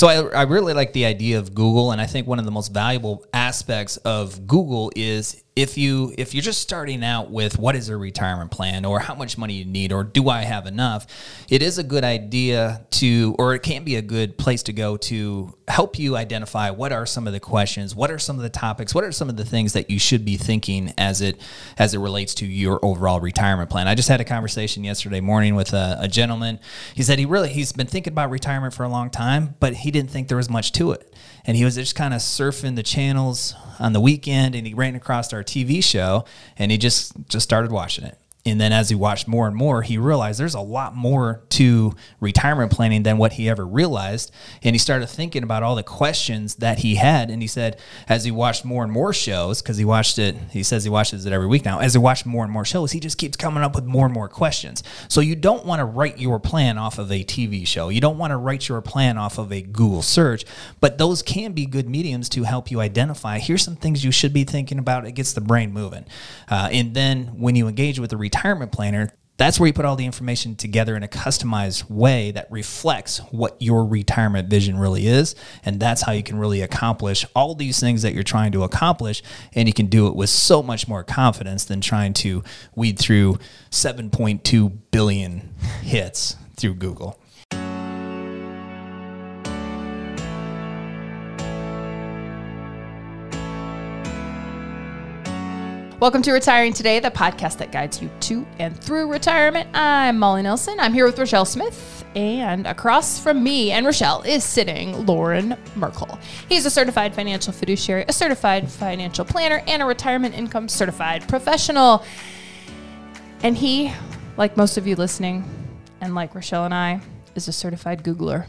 So I, I really like the idea of Google, and I think one of the most valuable aspects of Google is if you if you're just starting out with what is a retirement plan or how much money you need or do I have enough, it is a good idea to or it can be a good place to go to help you identify what are some of the questions, what are some of the topics, what are some of the things that you should be thinking as it as it relates to your overall retirement plan. I just had a conversation yesterday morning with a, a gentleman. He said he really he's been thinking about retirement for a long time, but he didn't think there was much to it. And he was just kind of surfing the channels on the weekend and he ran across our TV show and he just just started watching it and then as he watched more and more, he realized there's a lot more to retirement planning than what he ever realized. And he started thinking about all the questions that he had. And he said, as he watched more and more shows, because he watched it, he says he watches it every week now. As he watched more and more shows, he just keeps coming up with more and more questions. So you don't want to write your plan off of a TV show. You don't want to write your plan off of a Google search, but those can be good mediums to help you identify here's some things you should be thinking about. It gets the brain moving. Uh, and then when you engage with the retirement planner, that's where you put all the information together in a customized way that reflects what your retirement vision really is. And that's how you can really accomplish all these things that you're trying to accomplish. And you can do it with so much more confidence than trying to weed through 7.2 billion hits through Google. Welcome to Retiring Today, the podcast that guides you to and through retirement. I'm Molly Nelson. I'm here with Rochelle Smith, and across from me and Rochelle is sitting Lauren Merkel. He's a certified financial fiduciary, a certified financial planner, and a retirement income certified professional. And he, like most of you listening, and like Rochelle and I, is a certified Googler.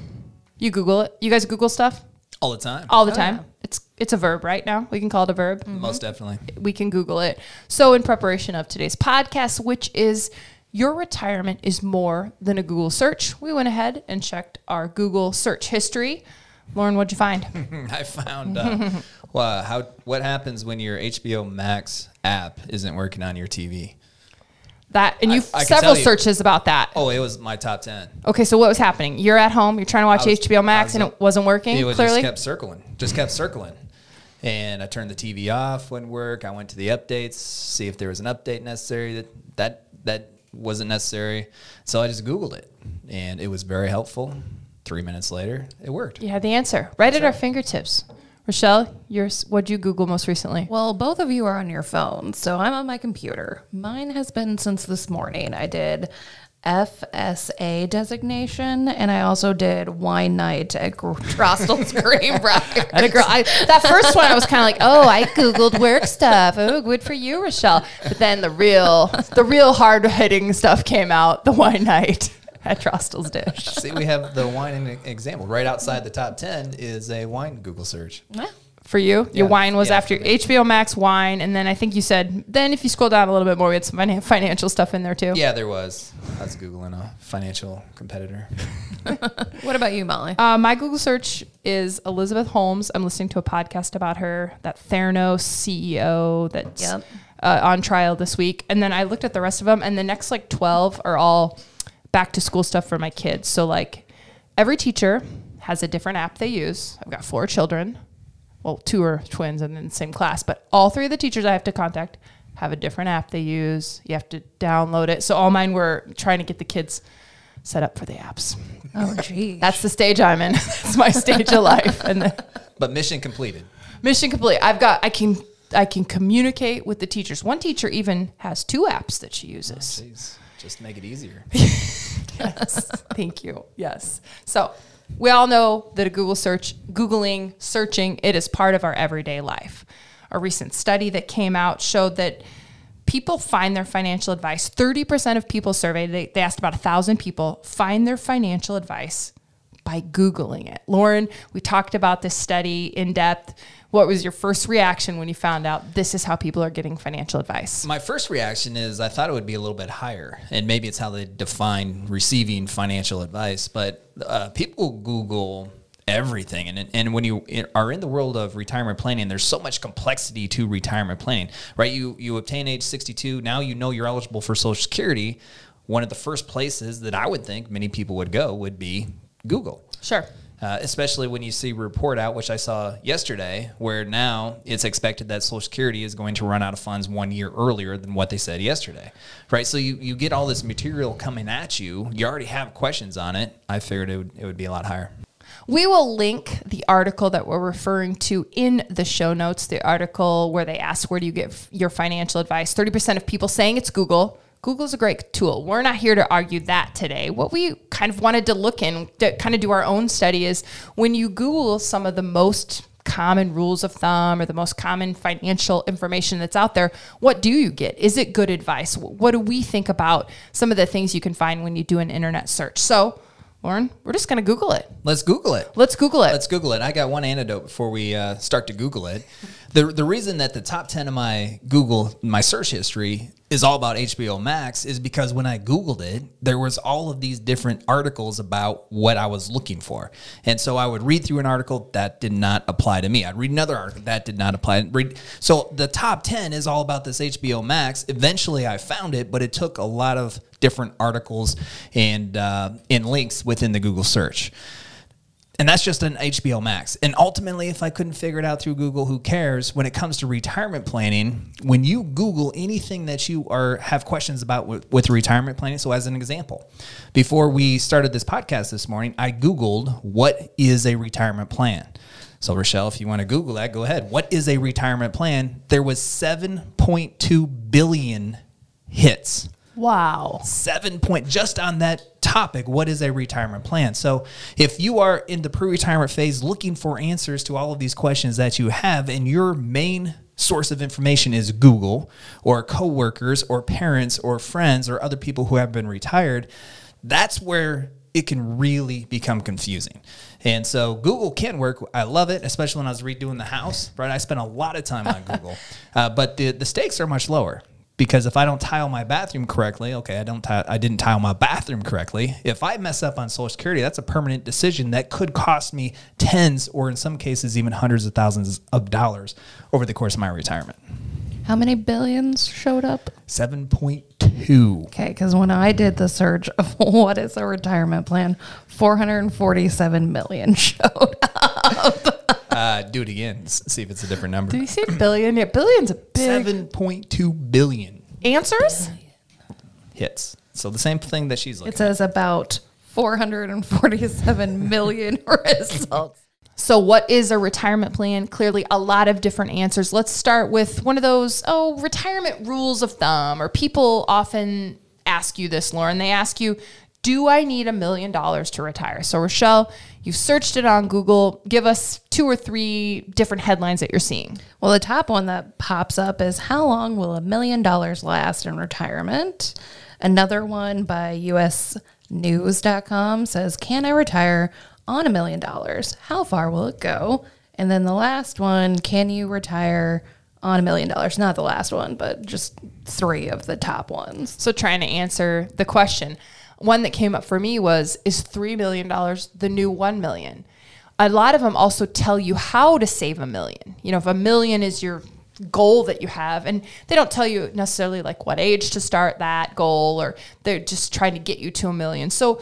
You Google it. You guys Google stuff All the time. all the oh, time. It's it's a verb right now. We can call it a verb Most definitely. we can Google it. So, in preparation of today's podcast, which is your retirement is more than a Google search, we went ahead and checked our Google search history. Lauren, what'd you find? I found uh, well, how what happens when your HBO Max app isn't working on your TV. That and you I can several you. searches about that. Oh, it was my top ten. Okay, so what was happening? You're at home, you're trying to watch was- HBO Max, was- and it wasn't working. It was clearly, just kept circling, just kept circling. And I turned the TV off, wouldn't work. I went to the updates, see if there was an update necessary. That that that wasn't necessary. So I just Googled it, and it was very helpful. Three minutes later, it worked. you had the answer right at our fingertips. Rochelle, yours. What'd you Google most recently? Well, both of you are on your phones, so I'm on my computer. Mine has been since this morning. I did FSA designation, and I also did wine night at Trostel's Greenbrier. And a girl, I, that first one, I was kind of like, oh, I googled work stuff. Oh, good for you, Rochelle. But then the real, the real hard hitting stuff came out. The wine night at Trostel's Dish. See, we have the wine e- example right outside the top ten is a wine Google search. For you, your Yeah, wine was yeah, after for. HBO Max wine, and then I think you said then if you scroll down a little bit more, we had some finan- financial stuff in there too. Yeah, there was. I was googling a financial competitor. What about you, Molly? Uh, my Google search is Elizabeth Holmes. I'm listening to a podcast about her, that Theranos CEO that's Yep. uh, on trial this week. And then I looked at the rest of them, and the next like 12 are all back to school stuff for my kids. So, like, every teacher has a different app they use. I've got four children. Well, two are twins and in the same class, but all three of the teachers I have to contact have a different app they use. You have to download it. So, all mine were trying to get the kids set up for the apps. oh, gee. That's the stage I'm in. That's my stage of life. And the But mission completed. mission complete. I've got I can I can communicate with the teachers. One teacher even has two apps that she uses. Oh, jeez, just make it easier. Yes. Thank you. Yes. So we all know that a Google search, Googling, searching, it is part of our everyday life. A recent study that came out showed that people find their financial advice, 30% of people surveyed, they, they asked about a thousand people, find their financial advice by Googling it. Lauren, we talked about this study in depth. What was your first reaction when you found out this is how people are getting financial advice? My first reaction is I thought it would be a little bit higher, and maybe it's how they define receiving financial advice. But uh, people Google everything, and and when you are in the world of retirement planning, there's so much complexity to retirement planning, right? You you obtain age 62, now you know you're eligible for Social Security. One of the first places that I would think many people would go would be Google. Sure. Uh, especially when you see report out, which I saw yesterday, where now it's expected that Social Security is going to run out of funds one year earlier than what they said yesterday, right? So you, you get all this material coming at you. You already have questions on it. I figured it would, it would be a lot higher. We will link the article that we're referring to in the show notes, the article where they ask, Where do you get your financial advice? 30% of people saying it's Google. Google's a great tool. We're not here to argue that today. What we kind of wanted to look in, to kind of do our own study, is when you Google some of the most common rules of thumb or the most common financial information that's out there, what do you get? Is it good advice? What do we think about some of the things you can find when you do an internet search? So, Lauren, we're just going to Google it. Let's Google it. Let's Google it. Let's Google it. I got one antidote before we uh, start to Google it. The, the reason that the top 10 of my Google, my search history is all about HBO Max is because when I Googled it, there was all of these different articles about what I was looking for. And so I would read through an article that did not apply to me. I'd read another article that did not apply. Read, so the top 10 is all about this HBO Max. Eventually I found it, but it took a lot of different articles and, uh, and links within the Google search and that's just an HBO Max. And ultimately, if I couldn't figure it out through Google, who cares? When it comes to retirement planning, when you Google anything that you are have questions about with, with retirement planning, so as an example, before we started this podcast this morning, I Googled what is a retirement plan. So Rochelle, if you want to Google that, go ahead. What is a retirement plan? There was 7.2 billion hits wow. seven point just on that topic what is a retirement plan? So if you are in the pre-retirement phase looking for answers to all of these questions that you have and your main source of information is google or coworkers or parents or friends or other people who have been retired that's where it can really become confusing. And so google can work. I love it especially when i was redoing the house right? I spent a lot of time on google. Uh, but the, the stakes are much lower because if I don't tile my bathroom correctly, okay, I don't tile, I didn't tile my bathroom correctly. If I mess up on Social Security, that's a permanent decision that could cost me tens or in some cases even hundreds of thousands of dollars over the course of my retirement. How many billions showed up? 7.2. Okay, because when I did the search of what is a retirement plan, 447 million showed up. Uh, do it again. See if it's a different number. Did you say billion? Yeah, billion's a big 7.2 billion answers. hits. So the same thing that she's looking It says about 447 million results. So, what is a retirement plan? Clearly, a lot of different answers. Let's start with one of those, oh, retirement rules of thumb, or people often ask you this, Lauren. They ask you, do I need a million dollars to retire? So, Rochelle, you've searched it on Google. Give us two or three different headlines that you're seeing. Well, the top one that pops up is How long will a million dollars last in retirement? Another one by usnews.com says, Can I retire on a million dollars? How far will it go? And then the last one, Can you retire on a million dollars? Not the last one, but just three of the top ones. So, trying to answer the question. One that came up for me was Is $3 million the new 1 million? A lot of them also tell you how to save a million. You know, if a million is your goal that you have, and they don't tell you necessarily like what age to start that goal, or they're just trying to get you to a million. So,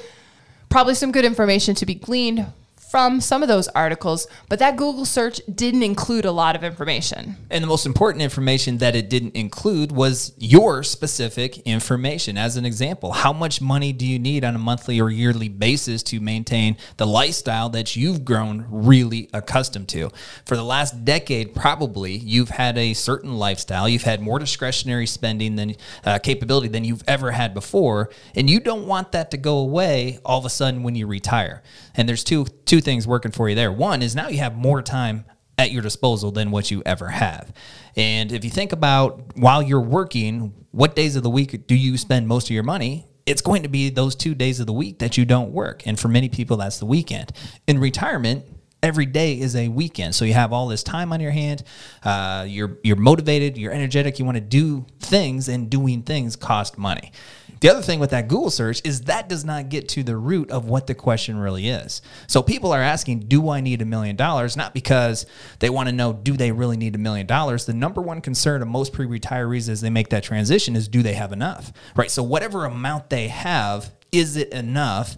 probably some good information to be gleaned from some of those articles, but that Google search didn't include a lot of information. And the most important information that it didn't include was your specific information. As an example, how much money do you need on a monthly or yearly basis to maintain the lifestyle that you've grown really accustomed to? For the last decade, probably you've had a certain lifestyle. You've had more discretionary spending than uh, capability than you've ever had before, and you don't want that to go away all of a sudden when you retire. And there's two two things working for you there. One is now you have more time at your disposal than what you ever have. And if you think about while you're working, what days of the week do you spend most of your money? It's going to be those two days of the week that you don't work. And for many people, that's the weekend. In retirement, every day is a weekend. So you have all this time on your hand. Uh, you're you're motivated. You're energetic. You want to do things, and doing things cost money. The other thing with that Google search is that does not get to the root of what the question really is. So people are asking, do I need a million dollars? Not because they want to know, do they really need a million dollars? The number one concern of most pre retirees as they make that transition is, do they have enough? Right. So whatever amount they have, is it enough?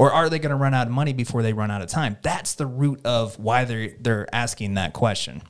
or are they going to run out of money before they run out of time? That's the root of why they're they're asking that question.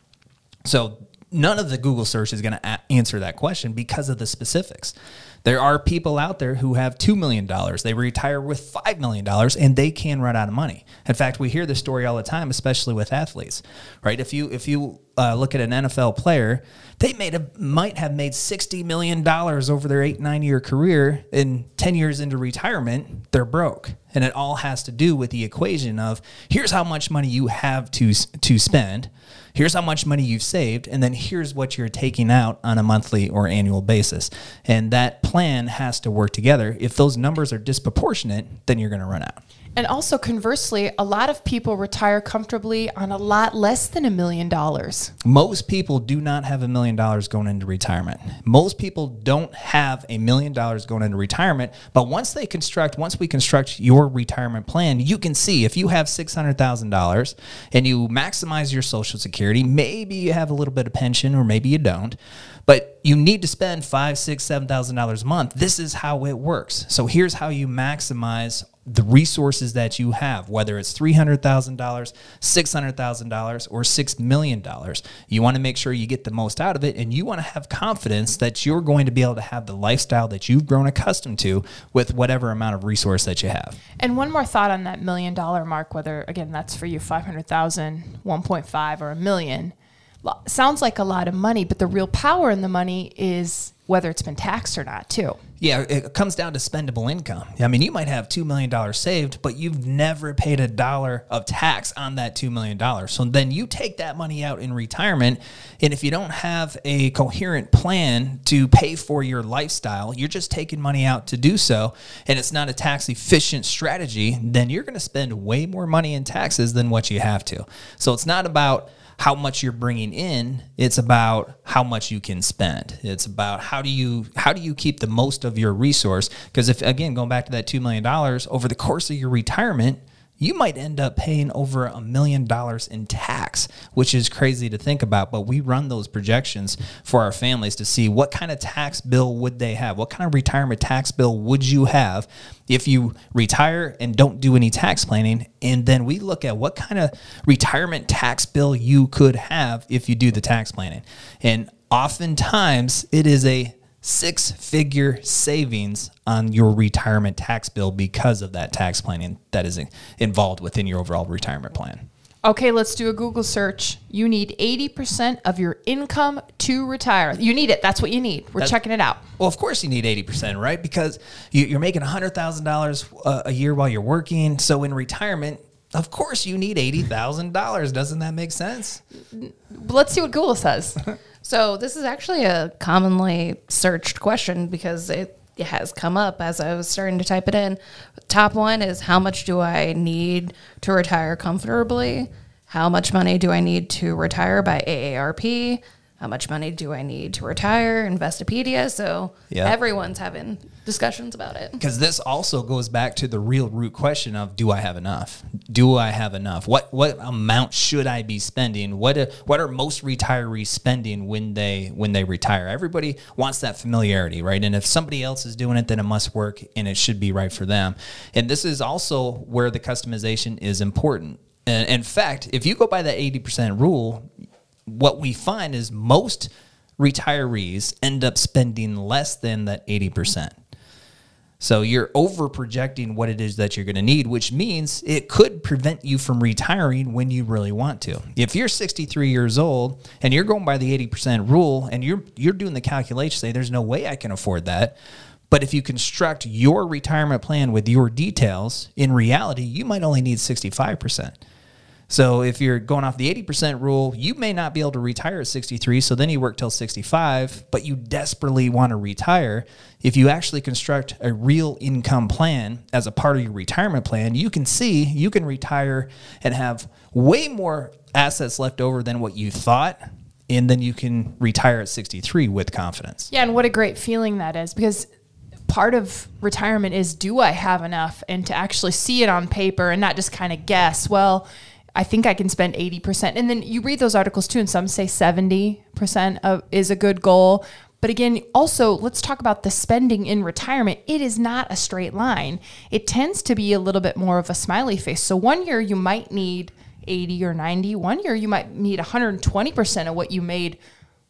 So none of the Google search is going to answer that question because of the specifics. There are people out there who have $2 million. They retire with $5 million and they can run out of money. In fact, we hear this story all the time, especially with athletes, right? If you, if you uh, look at an NFL player, they made a, might have made $60 million over their eight, nine year career. And 10 years into retirement, they're broke. And it all has to do with the equation of here's how much money you have to, to spend here's how much money you've saved, and then here's what you're taking out on a monthly or annual basis. And that plan has to work together. If those numbers are disproportionate, then you're going to run out. And also conversely, a lot of people retire comfortably on a lot less than a million dollars. Most people do not have a million dollars going into retirement. Most people don't have a million dollars going into retirement, but once they construct, once we construct your retirement plan, you can see if you have $600,000 and you maximize your social security, maybe you have a little bit of pension or maybe you don't but you need to spend five, six, seven thousand dollars a month. This is how it works. So here's how you maximize the resources that you have, whether it's $300,000, $600,000, or $6 million. You want to make sure you get the most out of it, and you want to have confidence that you're going to be able to have the lifestyle that you've grown accustomed to with whatever amount of resource that you have. And one more thought on that million dollar mark, whether, again, that's for you 500,000, 1.5, or a million sounds like a lot of money, but the real power in the money is whether it's been taxed or not, too. Yeah, it comes down to spendable income. I mean, you might have $2 million saved, but you've never paid a dollar of tax on that $2 million. So then you take that money out in retirement. And if you don't have a coherent plan to pay for your lifestyle, you're just taking money out to do so, and it's not a tax efficient strategy, then you're going to spend way more money in taxes than what you have to. So it's not about how much you're bringing in it's about how much you can spend. It's about how do you how do you keep the most of your resource? Because if again going back to that $2 million over the course of your retirement you might end up paying over a million dollars in tax, which is crazy to think about. But we run those projections for our families to see what kind of tax bill would they have? What kind of retirement tax bill would you have if you retire and don't do any tax planning? And then we look at what kind of retirement tax bill you could have if you do the tax planning. And oftentimes it is a six figure savings on your retirement tax bill because of that tax planning that is involved within your overall retirement plan. Okay, let's do a Google search. You need 80% of your income to retire. You need it. That's what you need. We're That's, checking it out. Well, of course you need 80%, right? Because you, are making $100,000 uh, a year while you're working. So in retirement, of course you need $80,000. Doesn't that make sense? Let's see what Google says. So this is actually a commonly searched question because it, it has come up as I was starting to type it in. Top one is how much do I need to retire comfortably? How much money do I need to retire by AARP? How much money do I need to retire? Investopedia. So everyone's having discussions about it. Because this also goes back to the real root question of do I have enough? Do I have enough? What what amount should I be spending? What are, what are most retirees spending when they when they retire? Everybody wants that familiarity, right? And if somebody else is doing it, then it must work and it should be right for them. And this is also where the customization is important. And in fact, if you go by that 80% rule, what we find is most retirees end up spending less than that 80%. So you're over projecting what it is that you're going to need, which means it could prevent you from retiring when you really want to. If you're 63 years old and you're going by the 80% rule and you're you're doing the calculation say there's no way I can afford that. But if you construct your retirement plan with your details, in reality, you might only need 65%. So if you're going off the 80% rule, you may not be able to retire at 63. So then you work till 65, but you desperately want to retire. If you actually construct a real income plan as a part of your retirement plan, you can see you can retire and have way more assets left over than what you thought. And then you can retire at 63 with confidence. Yeah. And what a great feeling that is because part of retirement is do I have enough? And to actually see it on paper and not just kind of guess, well, I think I can spend 80%. And then you read those articles too, and some say 70% of, is a good goal. But again, also, let's talk about the spending in retirement. It is not a straight line. It tends to be a little bit more of a smiley face. So one year you might need 80 or 90. One year you might need 120% of what you made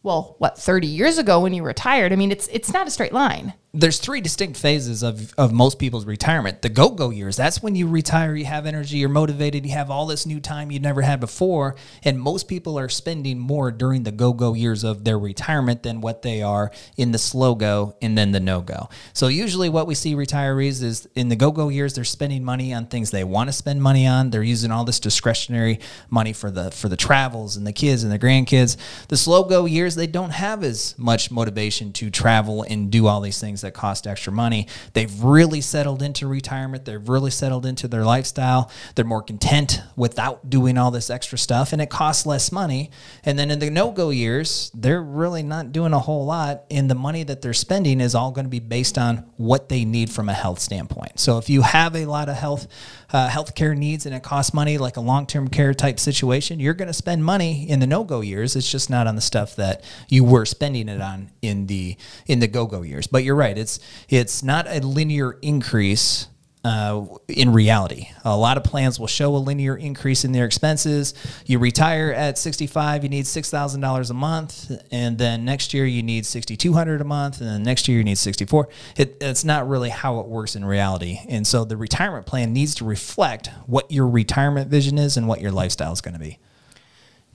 well, what 30 years ago when you retired. I mean, it's it's not a straight line there's three distinct phases of, of most people's retirement. The go go years, that's when you retire, you have energy, you're motivated, you have all this new time you never had before. And most people are spending more during the go go years of their retirement than what they are in the slow go and then the no go. So, usually, what we see retirees is in the go go years, they're spending money on things they want to spend money on. They're using all this discretionary money for the, for the travels and the kids and the grandkids. The slow go years, they don't have as much motivation to travel and do all these things things that cost extra money. They've really settled into retirement. They've really settled into their lifestyle. They're more content without doing all this extra stuff, and it costs less money. And then in the no go years, they're really not doing a whole lot, and the money that they're spending is all going to be based on what they need from a health standpoint. So if you have a lot of health uh, healthcare needs and it costs money, like a long term care type situation, you're going to spend money in the no go years. It's just not on the stuff that you were spending it on in the in the go go years. But you're right; it's it's not a linear increase uh, in reality. A lot of plans will show a linear increase in their expenses. You retire at 65, you need $6,000 a month, and then next year you need 6,200 a month, and then next year you need 64. It, it's not really how it works in reality. And so the retirement plan needs to reflect what your retirement vision is and what your lifestyle is going to be.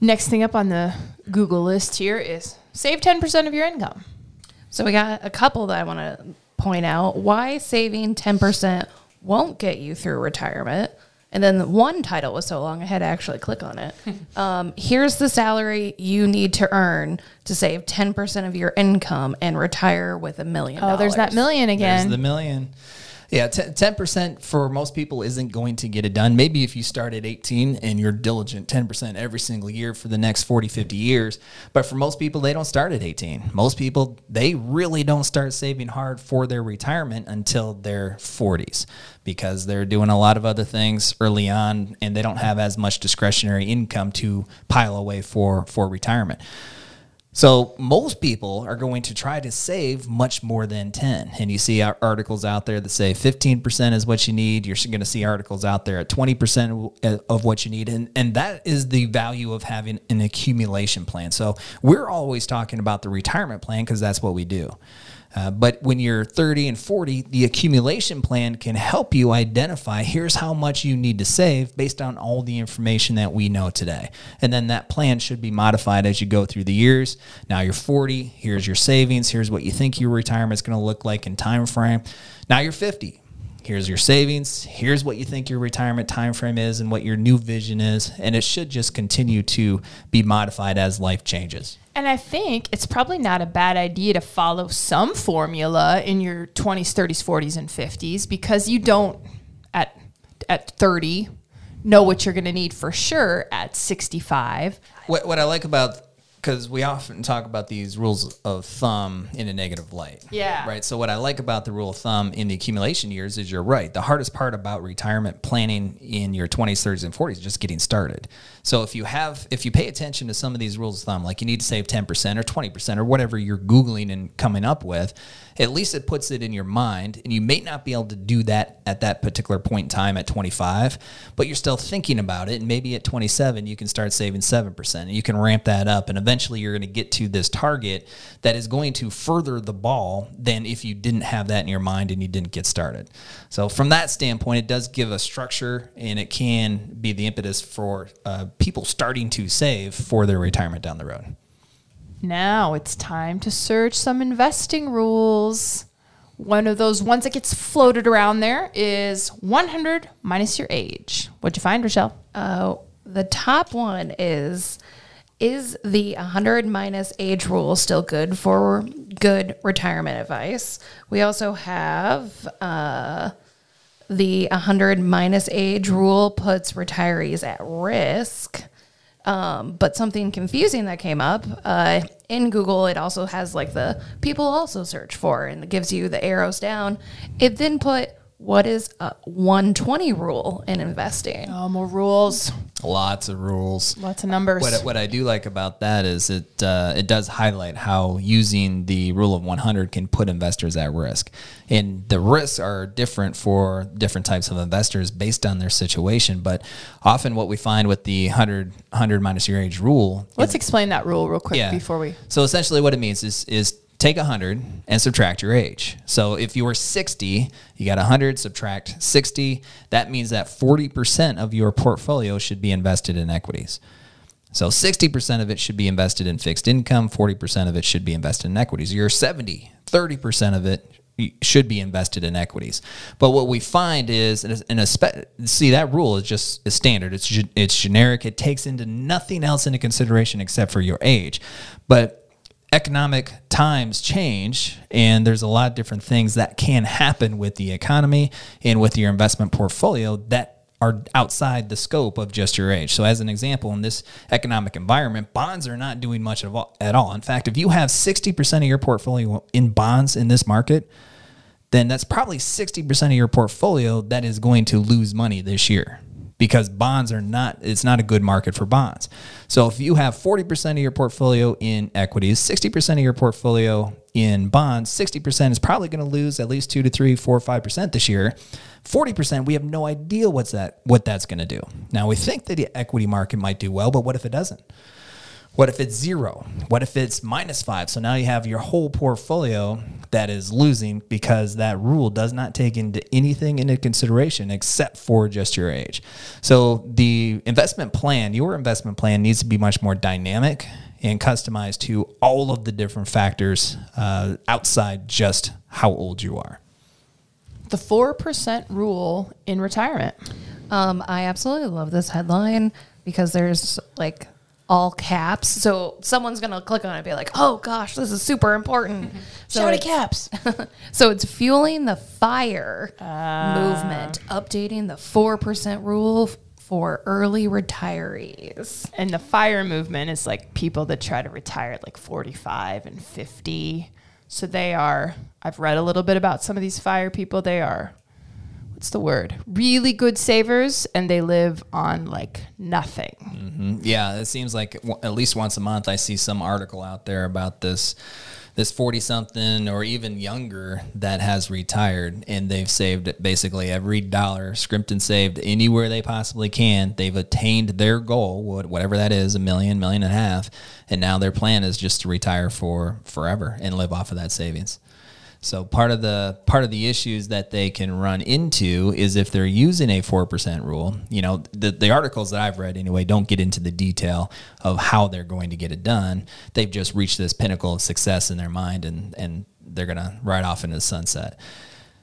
Next thing up on the Google list here is save 10% of your income. So we got a couple that I want to point out. Why saving 10% won't get you through retirement. And then one title was so long, I had to actually click on it. Um, here's the salary you need to earn to save 10% of your income and retire with a million. Oh, there's that million again. There's the million. Yeah, ten percent for most people isn't going to get it done. Maybe if you start at 18 and you're diligent 10% every single year for the next 40, 50 years. But for most people, they don't start at 18. Most people, they really don't start saving hard for their retirement until their 40s because they're doing a lot of other things early on and they don't have as much discretionary income to pile away for for retirement. So most people are going to try to save much more than 10. And you see articles out there that say 15% is what you need. You're going to see articles out there at 20% eh, of what you need. And, and that is the value of having an accumulation plan. So we're always talking about the retirement plan because that's what we do. Uh, but when you're 30 and 40, the accumulation plan can help you identify here's how much you need to save based on all the information that we know today. And then that plan should be modified as you go through the years. Now you're 40, here's your savings, here's what you think your retirement is going to look like in time frame. Now you're 50 here's your savings. Here's what you think your retirement time frame is and what your new vision is. And it should just continue to be modified as life changes. And I think it's probably not a bad idea to follow some formula in your 20s, 30s, 40s, and 50s because you don't at at 30 know what you're going to need for sure at 65. What, what I like about because we often talk about these rules of thumb in a negative light. Yeah. Right. So what I like about the rule of thumb in the accumulation years is you're right. The hardest part about retirement planning in your 20s, 30s, and 40s is just getting started. So if you have, if you pay attention to some of these rules of thumb, like you need to save 10% or 20% or whatever you're Googling and coming up with, at least it puts it in your mind. And you may not be able to do that at that particular point in time at 25, but you're still thinking about it. And maybe at 27, you can start saving 7% and you can ramp that up. And eventually you're going to get to this target that is going to further the ball than if you didn't have that in your mind and you didn't get started. So, from that standpoint, it does give a structure and it can be the impetus for uh, people starting to save for their retirement down the road. Now it's time to search some investing rules. One of those ones that gets floated around there is 100 minus your age. What'd you find, Rochelle? Uh, the top one is Is the 100 minus age rule still good for good retirement advice? We also have uh, the 100 minus age rule puts retirees at risk. Um, but something confusing that came up uh, in Google, it also has like the people also search for, and it gives you the arrows down. It then put what is a 120 rule in investing. Oh, more rules. Lots of rules. Lots of numbers. What, what I do like about that is it uh, it does highlight how using the rule of 100 can put investors at risk, and the risks are different for different types of investors based on their situation. But often, what we find with the 100 100 minus your age rule, Let's explain that rule real quick before we. So essentially, what it means is is take 100 and subtract your age. So if you were 60, you got 100, subtract 60. That means that 40% of your portfolio should be invested in equities. So 60% of it should be invested in fixed income, 40% of it should be invested in equities. You're 70, 30% of it should be invested in equities. But what we find is, and see that rule is just is standard. It's it's generic. It takes into nothing else into consideration except for your age. But economic times change and there's a lot of different things that can happen with the economy and with your investment portfolio that are outside the scope of just your age. So as an example in this economic environment, bonds are not doing much all, at all. In fact, if you have 60% of your portfolio in bonds in this market, then that's probably 60% of your portfolio that is going to lose money this year because bonds are not it's not a good market for bonds. So if you have 40% of your portfolio in equities, 60% of your portfolio in bonds, 60% is probably going to lose at least 2 to 3, 4, 5% this year. 40% we have no idea what's that what that's going to do. Now we think that the equity market might do well, but what if it doesn't? What if it's zero? What if it's minus five? So now you have your whole portfolio that is losing because that rule does not take into anything into consideration except for just your age. So the investment plan, your investment plan needs to be much more dynamic and customized to all of the different factors uh, outside just how old you are. The 4% rule in retirement. Um, I absolutely love this headline because there's like all caps. So someone's gonna click on it and be like, "Oh gosh, this is super important." So Shouty caps. so it's fueling the fire ah. movement, updating the four percent rule for early retirees. And the fire movement is like people that try to retire at like 45 and 50. So they are, I've read a little bit about some of these fire people. They are what's the word? Really good savers, and they live on like nothing. Mm-hmm. Yeah, it seems like at least once a month I see some article out there about this this 40 something or even younger that has retired and they've saved basically every dollar scrimped and saved anywhere they possibly can. They've attained their goal, whatever that is, a million, million and a half. And now their plan is just to retire for forever and live off of that savings. So part of the part of the issues that they can run into is if they're using a four percent rule. You know, the the articles that I've read anyway don't get into the detail of how they're going to get it done. They've just reached this pinnacle of success in their mind, and and they're gonna ride off into the sunset.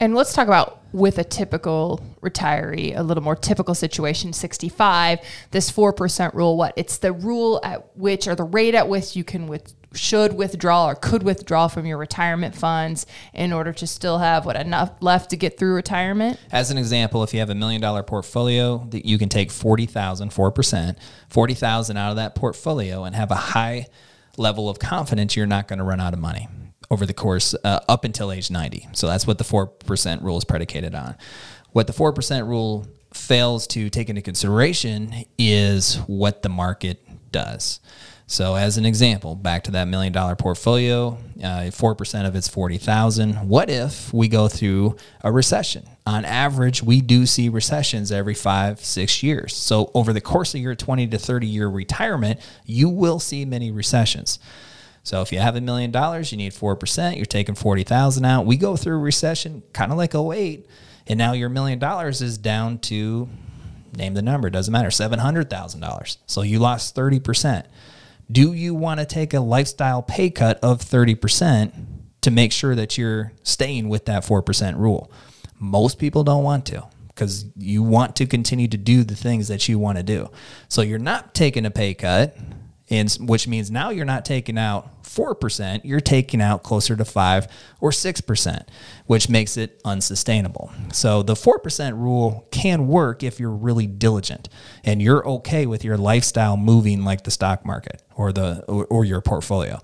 And let's talk about with a typical retiree, a little more typical situation, 65, this 4% rule, what? It's the rule at which, or the rate at which you can with, should withdraw or could withdraw from your retirement funds in order to still have what enough left to get through retirement? As an example, if you have a million dollar portfolio, that you can take 40,000, 4%, 40,000 out of that portfolio and have a high level of confidence you're not going to run out of money over the course uh, up until age 90. So that's what the 4% rule is predicated on. What the 4% rule fails to take into consideration is what the market does. So, as an example, back to that million dollar portfolio, uh, four percent of it's forty thousand. What if we go through a recession? On average, we do see recessions every five, six years. So, over the course of your twenty to thirty year retirement, you will see many recessions. So, if you have a million dollars, you need four percent. You're taking forty thousand out. We go through a recession, kind of like 08, and now your million dollars is down to name the number, doesn't matter, seven hundred thousand dollars. So you lost thirty percent do you want to take a lifestyle pay cut of 30% to make sure that you're staying with that 4% rule? Most people don't want to because you want to continue to do the things that you want to do. So you're not taking a pay cut and which means now you're not taking out 4%, you're taking out closer to 5 or 6%, which makes it unsustainable. So the 4% rule can work if you're really diligent and you're okay with your lifestyle moving like the stock market or the or, or your portfolio.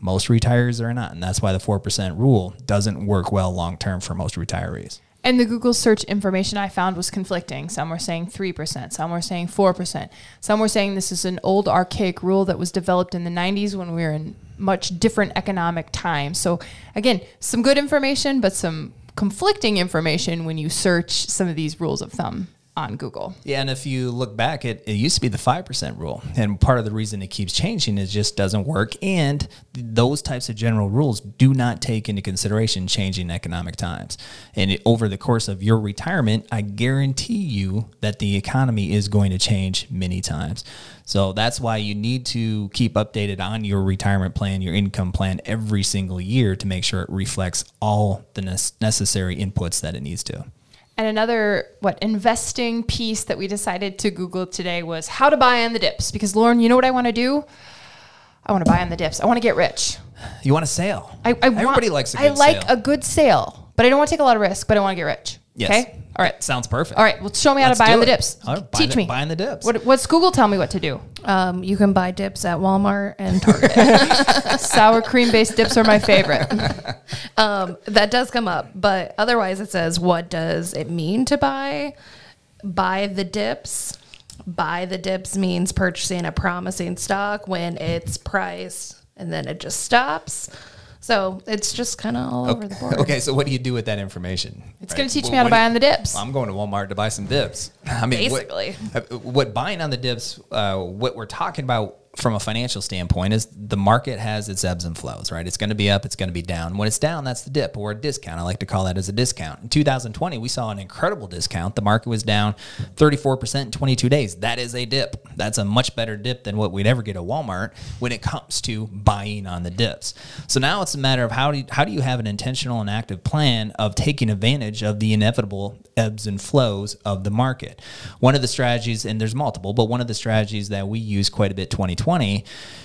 Most retirees are not, and that's why the 4% rule doesn't work well long term for most retirees. And the Google search information I found was conflicting. Some were saying 3%, some were saying 4%. Some were saying this is an old archaic rule that was developed in the 90s when we were in much different economic times. So, again, some good information, but some conflicting information when you search some of these rules of thumb on Google. Yeah, and if you look back, it, it used to be the 5% rule. And part of the reason it keeps changing is just doesn't work. And those types of general rules do not take into consideration changing economic times. And it, over the course of your retirement, I guarantee you that the economy is going to change many times. So that's why you need to keep updated on your retirement plan, your income plan every single year to make sure it reflects all the necessary inputs that it needs to. And another what investing piece that we decided to Google today was how to buy on the dips. Because Lauren, you know what I want to do? I want to buy on the dips. I want to get rich. You want a sale? I, I Everybody want, likes a I good like sale. a good sale, but I don't want to take a lot of risk. But I want to get rich. Yes. Okay. All right. Sounds perfect. All right. Well, show me how Let's to buy do the dips. All right, buy Teach the- me. buy on the dips. What, what's Google tell me what to do? Um, you can buy dips at Walmart and Target. Sour cream based dips are my favorite. um, that does come up, but otherwise it says, what does it mean to buy? Buy the dips. Buy the dips means purchasing a promising stock when its price and then it just stops. So it's just kind of all over the board. Okay, so what do you do with that information? It's Right? going to teach Well, me how to buy do on the dips. I'm going to Walmart to buy some dips. I mean, Basically. uh, what, buying on the dips, uh, what we're talking about from a financial standpoint is the market has its ebbs and flows, right? It's going to be up, it's going to be down. When it's down, that's the dip or a discount. I like to call that as a discount. In 2020, we saw an incredible discount. The market was down 34% in 22 days. That is a dip. That's a much better dip than what we'd ever get at Walmart when it comes to buying on the dips. So now it's a matter of how do you, how do you have an intentional and active plan of taking advantage of the inevitable ebbs and flows of the market. One of the strategies, and there's multiple, but one of the strategies that we use quite a bit 2020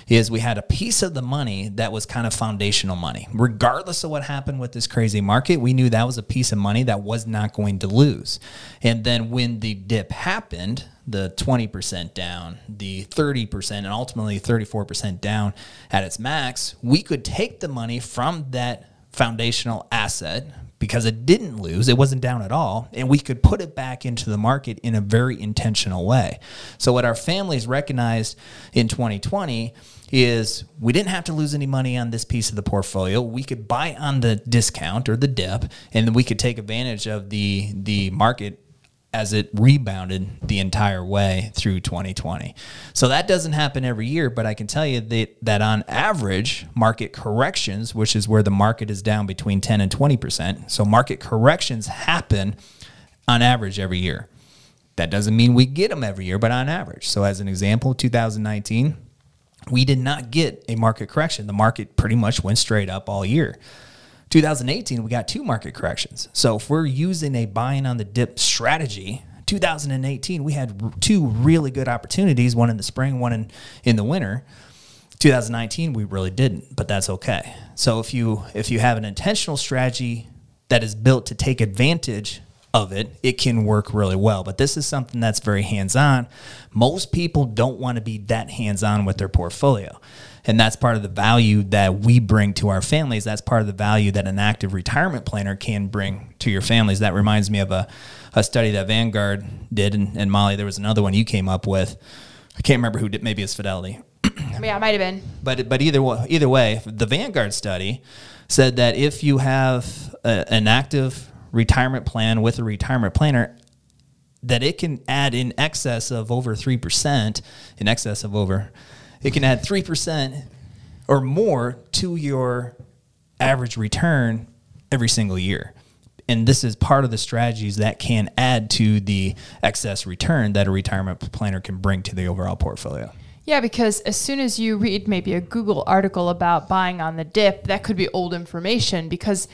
is we had a piece of the money that was kind of foundational money. Regardless of what happened with this crazy market, we knew that was a piece of money that was not going to lose. And then when the dip happened, the 20% down, the 30%, and ultimately 34% down at its max, we could take the money from that foundational asset because it didn't lose, it wasn't down at all, and we could put it back into the market in a very intentional way. So, what our families recognized in 2020 is we didn't have to lose any money on this piece of the portfolio. We could buy on the discount or the dip, and we could take advantage of the the market as it rebounded the entire way through 2020. So that doesn't happen every year, but I can tell you that, that on average, market corrections, which is where the market is down between 10 and 20%, so market corrections happen on average every year. That doesn't mean we get them every year, but on average. So as an example, 2019, we did not get a market correction. The market pretty much went straight up all year. 2018, we got two market corrections. So if we're using a buying on the dip strategy, 2018, we had two really good opportunities, one in the spring, one in, in the winter. 2019, we really didn't, but that's okay. So if you if you have an intentional strategy that is built to take advantage of it, it can work really well. But this is something that's very hands-on. Most people don't want to be that hands-on with their portfolio. And that's part of the value that we bring to our families. That's part of the value that an active retirement planner can bring to your families. That reminds me of a, a study that Vanguard did. And, and Molly, there was another one you came up with. I can't remember who did, maybe it's Fidelity. yeah, it might have been. But but either way, either way, the Vanguard study said that if you have a, an active retirement plan with a retirement planner, that it can add in excess of over three percent, in excess of over, it can add three percent or more to your average return every single year. And this is part of the strategies that can add to the excess return that a retirement planner can bring to the overall portfolio. Yeah, because as soon as you read maybe a Google article about buying on the dip, that could be old information because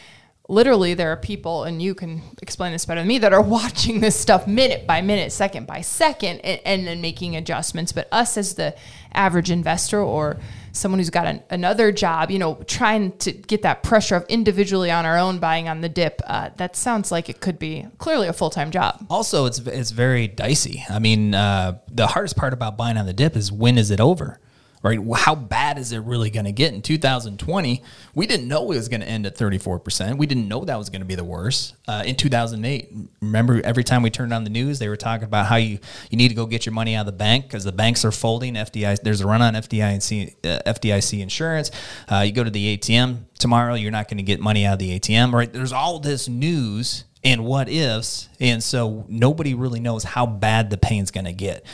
literally there are people, and you can explain this better than me, that are watching this stuff minute by minute, second by second, and, and then making adjustments. But us as the average investor or someone who's got an, another job, you know, trying to get that pressure of individually on our own buying on the dip, uh, that sounds like it could be clearly a full time job. Also, it's it's very dicey. I mean, uh, the hardest part about buying on the dip is when is it over, right? How bad is it really going to get in 2020? We didn't know it was going to end at 34%. We didn't know that was going to be the worst. Uh, in 2008, remember every time we turned on the news, they were talking about how you, you need to go get your money out of the bank because the banks are folding. FDIC, there's a run on FDIC, uh, FDIC insurance. Uh, you go to the ATM tomorrow, you're not going to get money out of the ATM, right? There's all this news and what ifs. And so nobody really knows how bad the pain's going to get.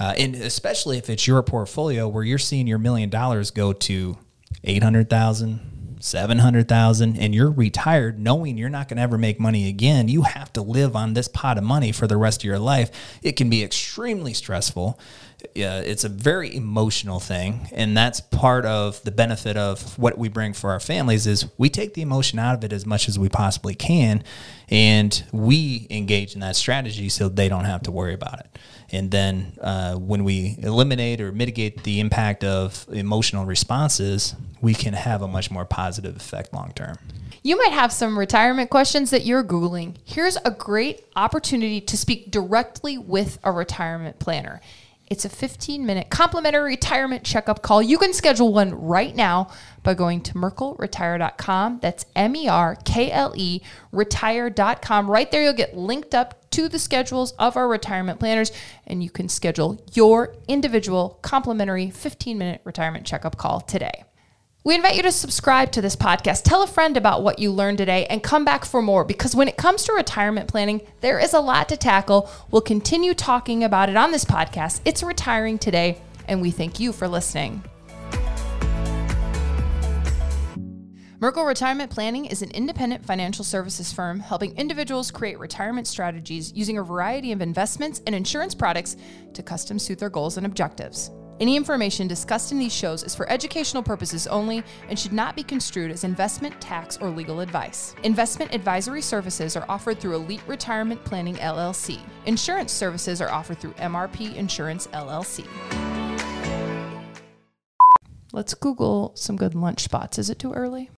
Uh, and especially if it's your portfolio where you're seeing your million dollars go to 800,000, 700,000 and you're retired knowing you're not going to ever make money again, you have to live on this pot of money for the rest of your life. It can be extremely stressful. Uh, it's a very emotional thing and that's part of the benefit of what we bring for our families is we take the emotion out of it as much as we possibly can and we engage in that strategy so they don't have to worry about it and then uh, when we eliminate or mitigate the impact of emotional responses we can have a much more positive effect long term You might have some retirement questions that you're Googling. Here's a great opportunity to speak directly with a retirement planner. It's a 15 minute complimentary retirement checkup call. You can schedule one right now by going to merkleretire.com. That's M E R K L E retire.com. Right there, you'll get linked up to the schedules of our retirement planners, and you can schedule your individual complimentary 15 minute retirement checkup call today. We invite you to subscribe to this podcast. Tell a friend about what you learned today and come back for more because when it comes to retirement planning, there is a lot to tackle. We'll continue talking about it on this podcast. It's Retiring Today, and we thank you for listening. Merkle Retirement Planning is an independent financial services firm helping individuals create retirement strategies using a variety of investments and insurance products to custom suit their goals and objectives. Any information discussed in these shows is for educational purposes only and should not be construed as investment, tax, or legal advice. Investment advisory services are offered through Elite Retirement Planning LLC. Insurance services are offered through MRP Insurance LLC. Let's Google some good lunch spots. Is it too early?